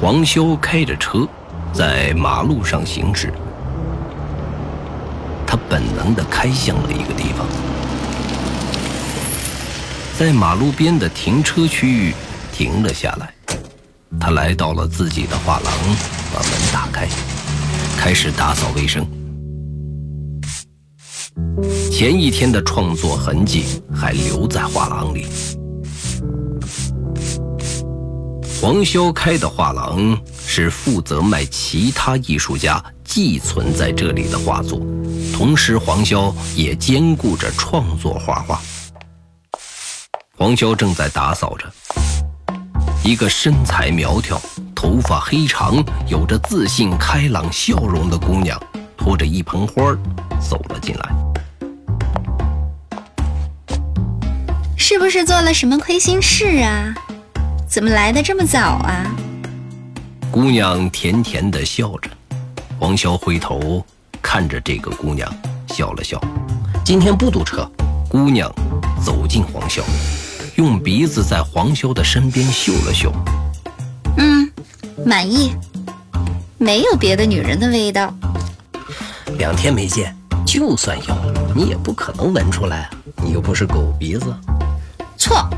黄潇开着车，在马路上行驶。他本能地开向了一个地方，在马路边的停车区域停了下来。他来到了自己的画廊，把门打开，开始打扫卫生。前一天的创作痕迹还留在画廊里。黄潇开的画廊是负责卖其他艺术家寄存在这里的画作。同时，黄潇也兼顾着创作画画。黄潇正在打扫着，一个身材苗条、头发黑长、有着自信开朗笑容的姑娘，拖着一盆花走了进来。是不是做了什么亏心事啊？怎么来的这么早啊？姑娘甜甜的笑着，黄潇回头。看着这个姑娘，笑了笑。今天不堵车。姑娘走进黄潇，用鼻子在黄潇的身边嗅了嗅。嗯，满意。没有别的女人的味道。两天没见，就算有，你也不可能闻出来啊。你又不是狗鼻子。错。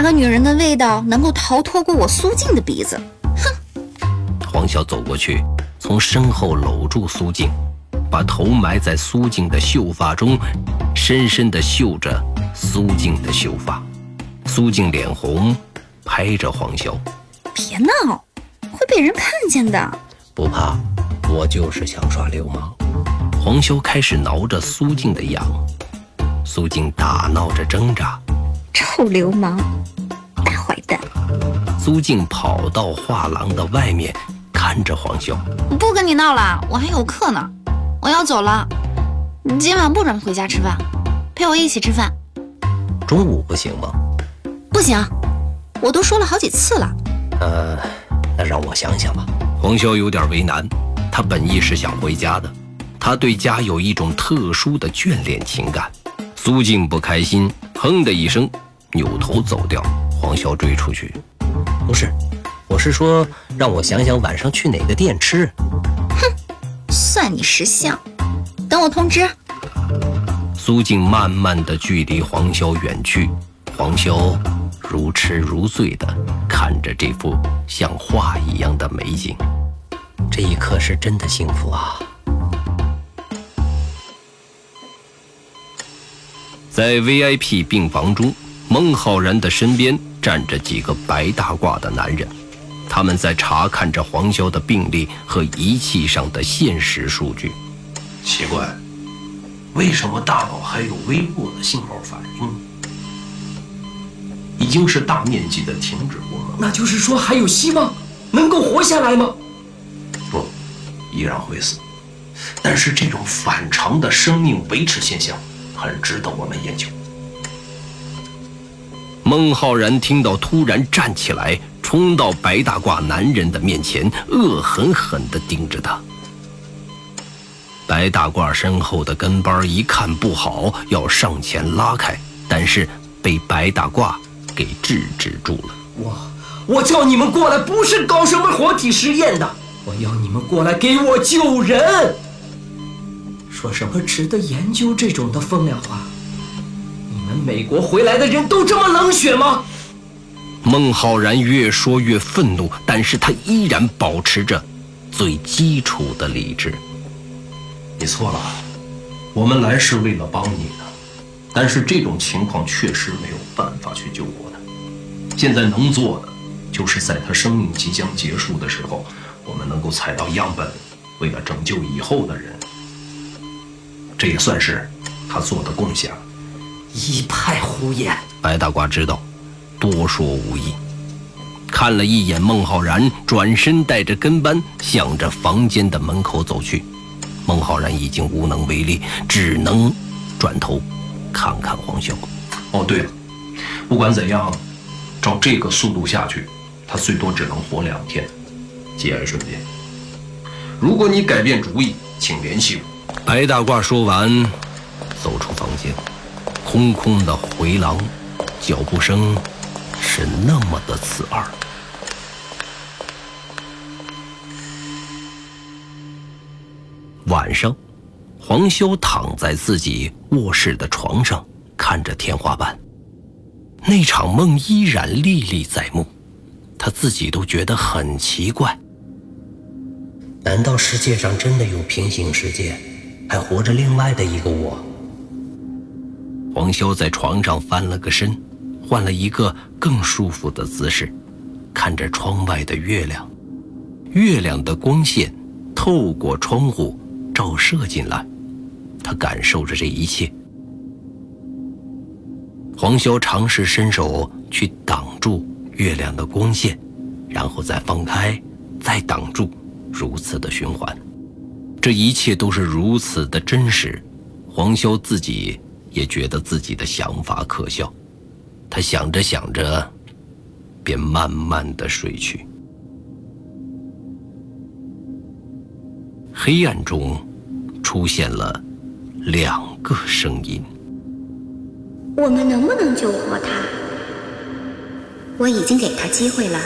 哪个女人的味道能够逃脱过我苏静的鼻子。哼。黄潇走过去。从身后搂住苏静，把头埋在苏静的秀发中，深深地嗅着苏静的秀发。苏静脸红，拍着黄潇：“别闹，会被人看见的。”不怕，我就是想耍流氓。黄潇开始挠着苏静的痒，苏静打闹着挣扎：“臭流氓，大坏蛋！”苏静跑到画廊的外面。看着黄潇，不跟你闹了，我还有课呢，我要走了。你今晚不准回家吃饭，陪我一起吃饭。中午不行吗？不行，我都说了好几次了。呃，那让我想想吧。黄潇有点为难，他本意是想回家的，他对家有一种特殊的眷恋情感。苏静不开心，哼的一声，扭头走掉。黄潇追出去，不是。我是说，让我想想晚上去哪个店吃。哼，算你识相。等我通知。苏静慢慢的距离黄潇远去，黄潇如痴如醉的看着这幅像画一样的美景，这一刻是真的幸福啊。在 VIP 病房中，孟浩然的身边站着几个白大褂的男人。他们在查看着黄潇的病历和仪器上的现实数据。奇怪，为什么大脑还有微弱的信号反应？已经是大面积的停止功能。那就是说还有希望，能够活下来吗？不，依然会死。但是这种反常的生命维持现象很值得我们研究。孟浩然听到，突然站起来。冲到白大褂男人的面前，恶狠狠地盯着他。白大褂身后的跟班一看不好，要上前拉开，但是被白大褂给制止住了。我我叫你们过来，不是搞什么活体实验的，我要你们过来给我救人。说什么值得研究这种的风凉话？美国回来的人都这么冷血吗？孟浩然越说越愤怒，但是他依然保持着最基础的理智。你错了，我们来是为了帮你的，但是这种情况确实没有办法去救活他。现在能做的，就是在他生命即将结束的时候，我们能够采到样本，为了拯救以后的人，这也算是他做的贡献了。一派胡言！白大褂知道。多说无益。看了一眼孟浩然，转身带着跟班向着房间的门口走去。孟浩然已经无能为力，只能转头看看黄潇。哦，对了，不管怎样，照这个速度下去，他最多只能活两天。节哀顺变。如果你改变主意，请联系我。白大褂说完，走出房间。空空的回廊脚步声是那么的刺耳。晚上黄修躺在自己卧室的床上看着天花板那场梦依然历历在目他自己都觉得很奇怪。难道世界上真的有平行世界还活着另外的一个我？黄潇在床上翻了个身，换了一个更舒服的姿势，看着窗外的月亮。月亮的光线透过窗户照射进来，他感受着这一切。黄潇尝试伸手去挡住月亮的光线，然后再放开，再挡住，如此的循环。这一切都是如此的真实，黄潇自己也觉得自己的想法可笑。他想着想着，便慢慢的睡去。黑暗中，出现了两个声音。我们能不能救活他？我已经给他机会了，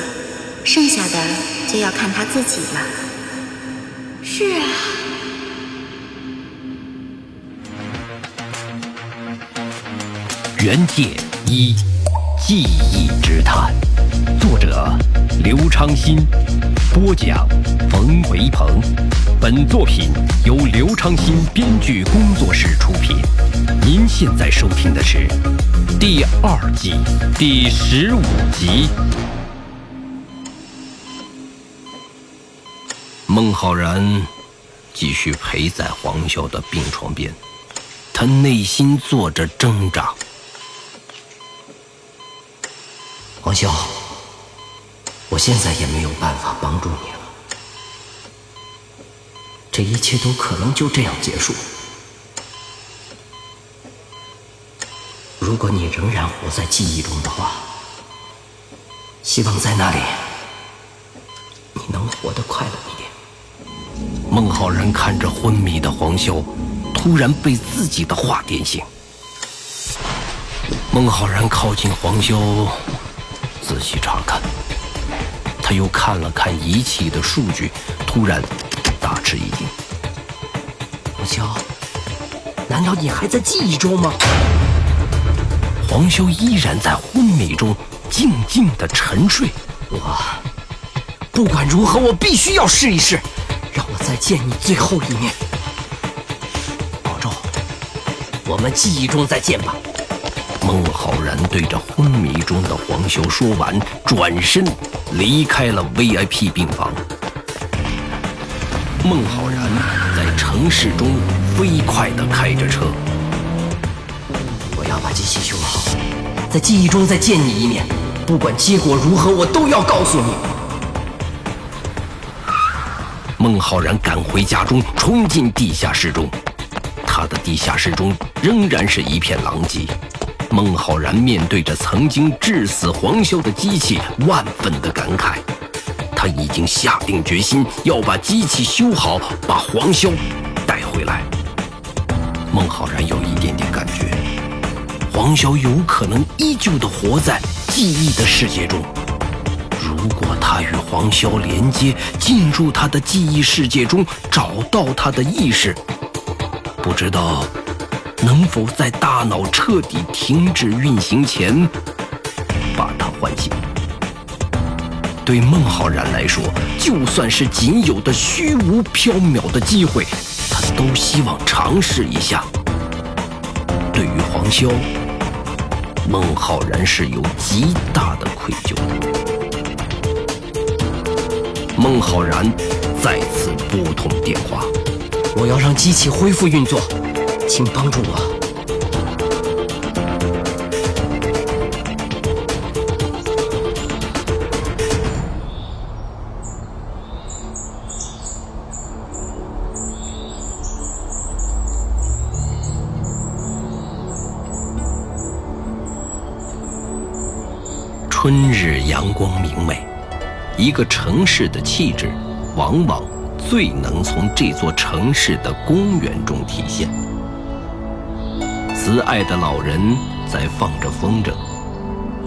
剩下的就要看他自己了。是啊。原界一，记忆之谈，作者刘昌新，播讲冯维鹏。本作品由刘昌新编剧工作室出品。您现在收听的是第二季第十五集。孟浩然继续陪在黄潇的病床边，他内心做着挣扎。黄潇，我现在也没有办法帮助你了。这一切都可能就这样结束。如果你仍然活在记忆中的话，希望在那里你能活得快乐一点。孟浩然看着昏迷的黄潇，突然被自己的话点醒。孟浩然靠近黄潇，仔细查看，他又看了看仪器的数据，突然。大吃一惊，黄潇，难道你还在记忆中吗？黄潇依然在昏迷中静静的沉睡。我不管如何，我必须要试一试，让我再见你最后一面。保重，我们记忆中再见吧。孟浩然对着昏迷中的黄潇说完，转身离开了 VIP 病房。孟浩然在城市中飞快地开着车。我要把机器修好，在记忆中再见你一面。不管结果如何，我都要告诉你。孟浩然赶回家中，冲进地下室中。他的地下室中仍然是一片狼藉。孟浩然面对着曾经致死黄潇的机器，万分的感慨。他已经下定决心要把机器修好，把黄潇带回来。孟浩然有一点点感觉，黄潇有可能依旧的活在记忆的世界中。如果他与黄潇连接，进入他的记忆世界中，找到他的意识，不知道能否在大脑彻底停止运行前把他唤醒。对孟浩然来说，就算是仅有的虚无缥缈的机会，他都希望尝试一下。对于黄潇，孟浩然是有极大的愧疚的。孟浩然再次拨通电话：“我要让机器恢复运作，请帮助我。”春日阳光明媚，一个城市的气质，往往最能从这座城市的公园中体现。慈爱的老人在放着风筝，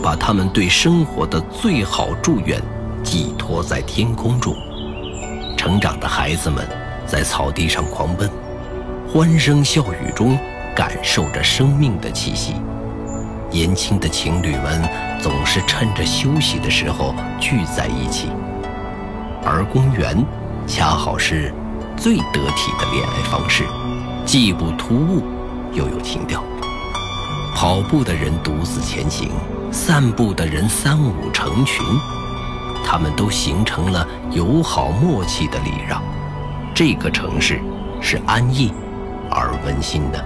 把他们对生活的最好祝愿寄托在天空中。成长的孩子们在草地上狂奔，欢声笑语中感受着生命的气息。年轻的情侣们总是趁着休息的时候聚在一起，而公园恰好是最得体的恋爱方式，既不突兀，又有情调。跑步的人独自前行，散步的人三五成群，他们都形成了友好默契的礼让。这个城市是安逸而温馨的。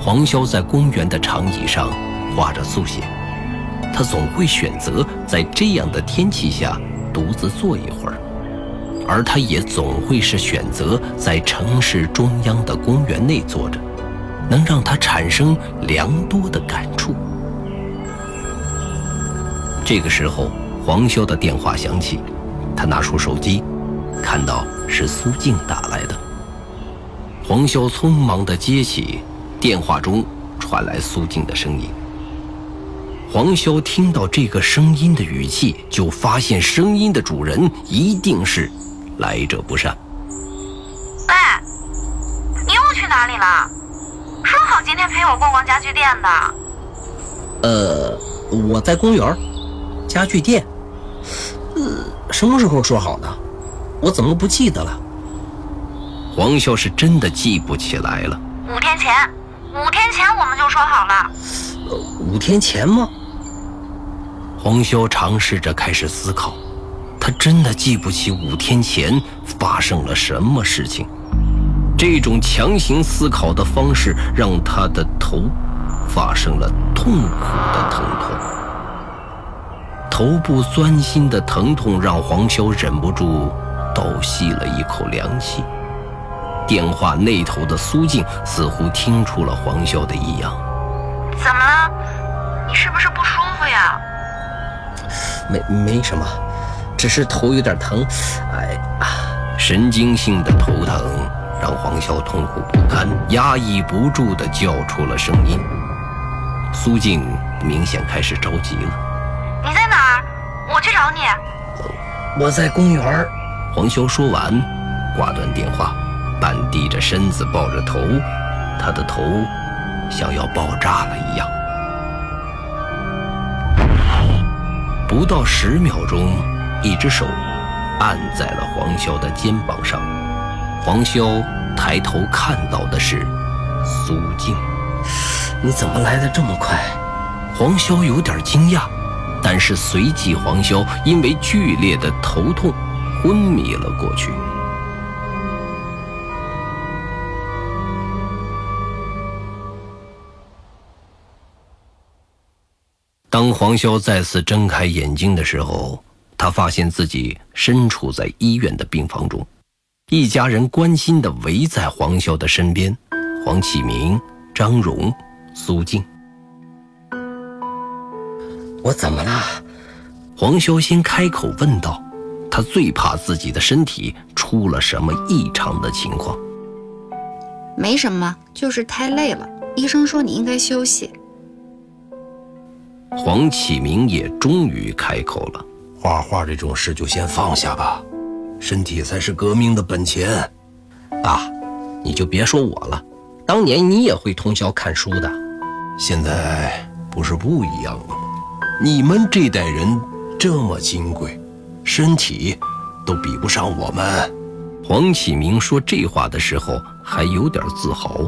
黄潇在公园的长椅上画着速写，他总会选择在这样的天气下独自坐一会儿。而他也总会是选择在城市中央的公园内坐着，能让他产生良多的感触。这个时候，黄潇的电话响起，他拿出手机，看到是苏静打来的。黄潇匆忙地接起，电话中传来苏静的声音。黄潇听到这个声音的语气，就发现声音的主人一定是。来者不善。喂，你又去哪里了？说好今天陪我逛逛家具店的。呃，我在公园，家具店。呃，什么时候说好的？我怎么不记得了？黄秀是真的记不起来了。五天前，五天前我们就说好了。呃，五天前吗？黄修尝试着开始思考。他真的记不起五天前发生了什么事情。这种强行思考的方式让他的头发生了痛苦的疼痛。头部钻心的疼痛让黄潇忍不住倒吸了一口凉气。电话那头的苏静似乎听出了黄潇的异样。怎么了？你是不是不舒服呀？没，没什么。只是头有点疼，哎啊！神经性的头疼让黄潇痛苦不堪，压抑不住的叫出了声音。苏静明显开始着急了。你在哪儿？我去找你。我在公园。黄潇说完，挂断电话，半低着身子抱着头，他的头像要爆炸了一样。不到十秒钟。一只手按在了黄潇的肩膀上，黄潇抬头看到的是苏静。你怎么来的这么快？黄潇有点惊讶，但是随即黄潇因为剧烈的头痛昏迷了过去。当黄潇再次睁开眼睛的时候。他发现自己身处在医院的病房中，一家人关心地围在黄潇的身边。黄启明、张荣、苏静。我怎么了？黄潇先开口问道。他最怕自己的身体出了什么异常的情况。没什么，就是太累了。医生说你应该休息。黄启明也终于开口了。画画这种事就先放下吧，身体才是革命的本钱。爸，你就别说我了，当年你也会通宵看书的。现在不是不一样了吗？你们这代人这么金贵，身体都比不上我们。黄启明说这话的时候还有点自豪。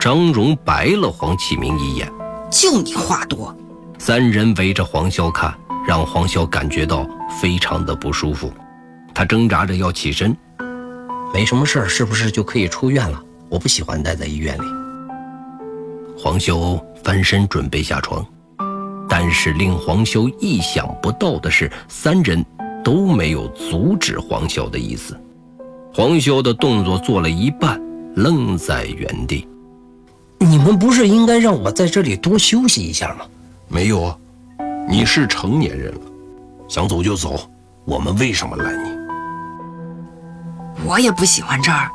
张荣白了黄启明一眼，就你话多。三人围着黄潇看。让黄潇感觉到非常的不舒服，他挣扎着要起身，没什么事儿，是不是就可以出院了？我不喜欢待在医院里。黄潇翻身准备下床，但是令黄潇意想不到的是，三人都没有阻止黄潇的意思。黄潇的动作做了一半，愣在原地。你们不是应该让我在这里多休息一下吗？没有啊。你是成年人了，想走就走，我们为什么拦你？我也不喜欢这儿，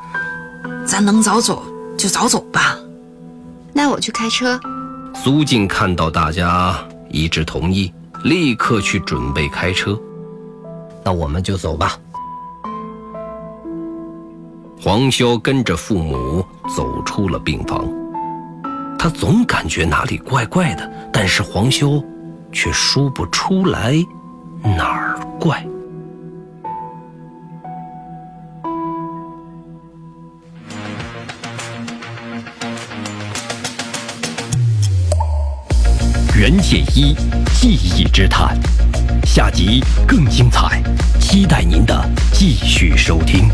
咱能早走就早走吧。那我去开车。苏静看到大家一致同意，立刻去准备开车。那我们就走吧。黄潇跟着父母走出了病房，他总感觉哪里怪怪的，但是黄潇却说不出来哪儿怪。袁解一，记忆之谈，下集更精彩，期待您的继续收听。